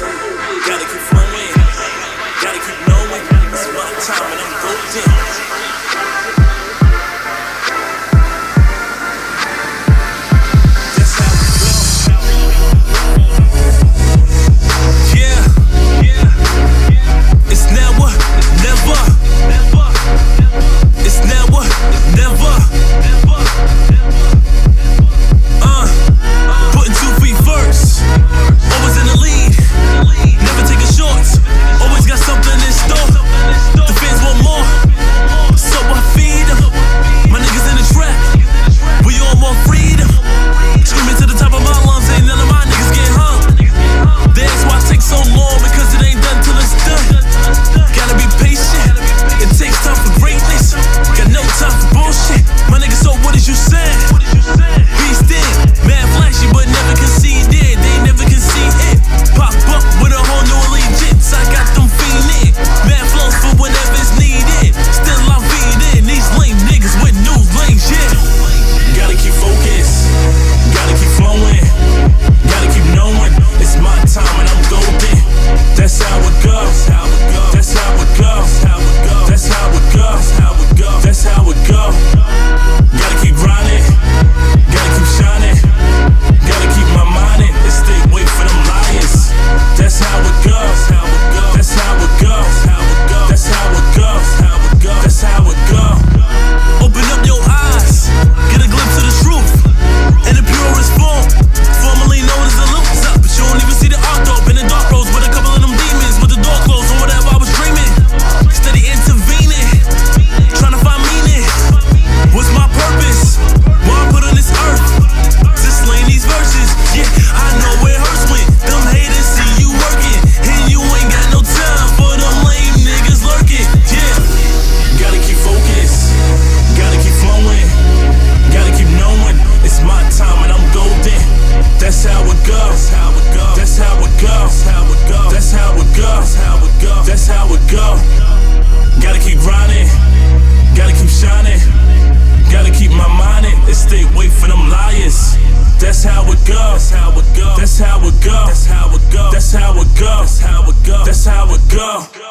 Listen. That's how it go. That's how it go. That's how it go. That's how it go. That's how it go. That's how it go. Gotta keep grinding. Gotta keep shining. Gotta keep my mind in and stay away from them liars. That's how it go. That's how it go. That's how it go. That's how it go. That's how it go. That's how it go. Go.